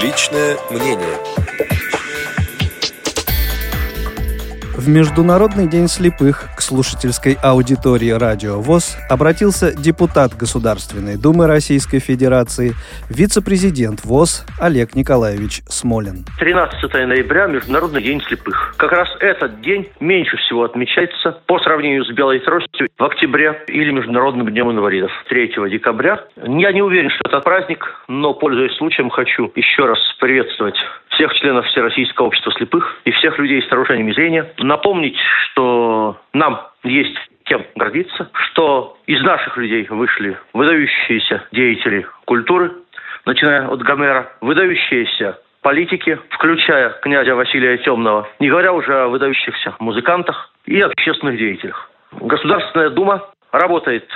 Личное мнение. В Международный день слепых к слушательской аудитории Радио ВОЗ обратился депутат Государственной Думы Российской Федерации, вице-президент ВОЗ Олег Николаевич Смолин. 13 ноября – Международный день слепых. Как раз этот день меньше всего отмечается по сравнению с Белой тростью в октябре или Международным днем инвалидов 3 декабря. Я не уверен, что это праздник, но, пользуясь случаем, хочу еще раз приветствовать всех членов Всероссийского общества слепых и всех людей с нарушениями зрения. Напомнить, что нам есть кем гордиться, что из наших людей вышли выдающиеся деятели культуры, начиная от Гомера, выдающиеся политики, включая князя Василия Темного, не говоря уже о выдающихся музыкантах и общественных деятелях. Государственная Дума работает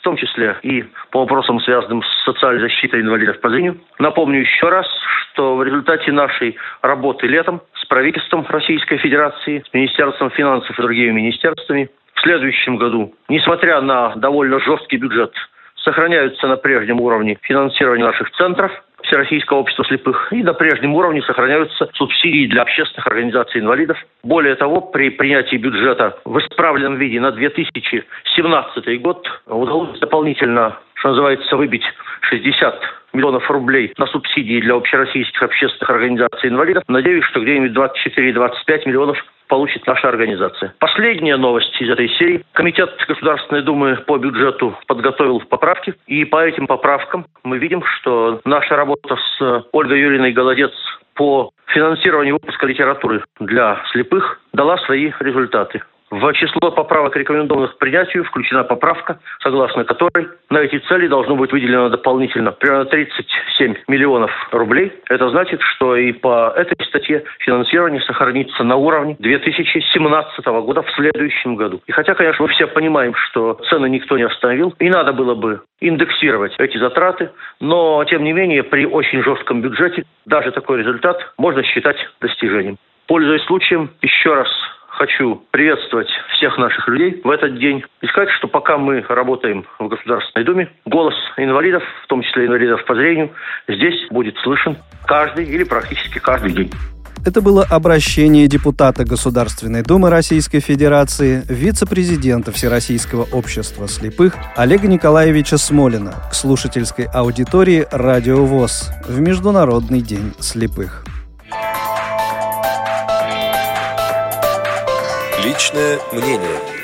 в том числе и по вопросам, связанным с социальной защитой инвалидов по зрению. Напомню еще раз, что в результате нашей работы летом с правительством Российской Федерации, с Министерством финансов и другими министерствами в следующем году, несмотря на довольно жесткий бюджет, сохраняются на прежнем уровне финансирования наших центров – Всероссийского общества слепых. И на прежнем уровне сохраняются субсидии для общественных организаций инвалидов. Более того, при принятии бюджета в исправленном виде на 2017 год удалось дополнительно, что называется, выбить 60 миллионов рублей на субсидии для общероссийских общественных организаций инвалидов. Надеюсь, что где-нибудь 24-25 миллионов получит наша организация. Последняя новость из этой серии. Комитет Государственной Думы по бюджету подготовил поправки. И по этим поправкам мы видим, что наша работа с Ольгой Юрьевной Голодец по финансированию выпуска литературы для слепых дала свои результаты. В число поправок, рекомендованных к принятию, включена поправка, согласно которой на эти цели должно быть выделено дополнительно примерно 37 миллионов рублей. Это значит, что и по этой статье финансирование сохранится на уровне 2017 года в следующем году. И хотя, конечно, мы все понимаем, что цены никто не остановил, и надо было бы индексировать эти затраты, но, тем не менее, при очень жестком бюджете даже такой результат можно считать достижением. Пользуясь случаем, еще раз хочу приветствовать всех наших людей в этот день и сказать, что пока мы работаем в Государственной Думе, голос инвалидов, в том числе инвалидов по зрению, здесь будет слышен каждый или практически каждый день. Это было обращение депутата Государственной Думы Российской Федерации, вице-президента Всероссийского общества слепых Олега Николаевича Смолина к слушательской аудитории «Радио ВОЗ» в Международный день слепых. Личное мнение.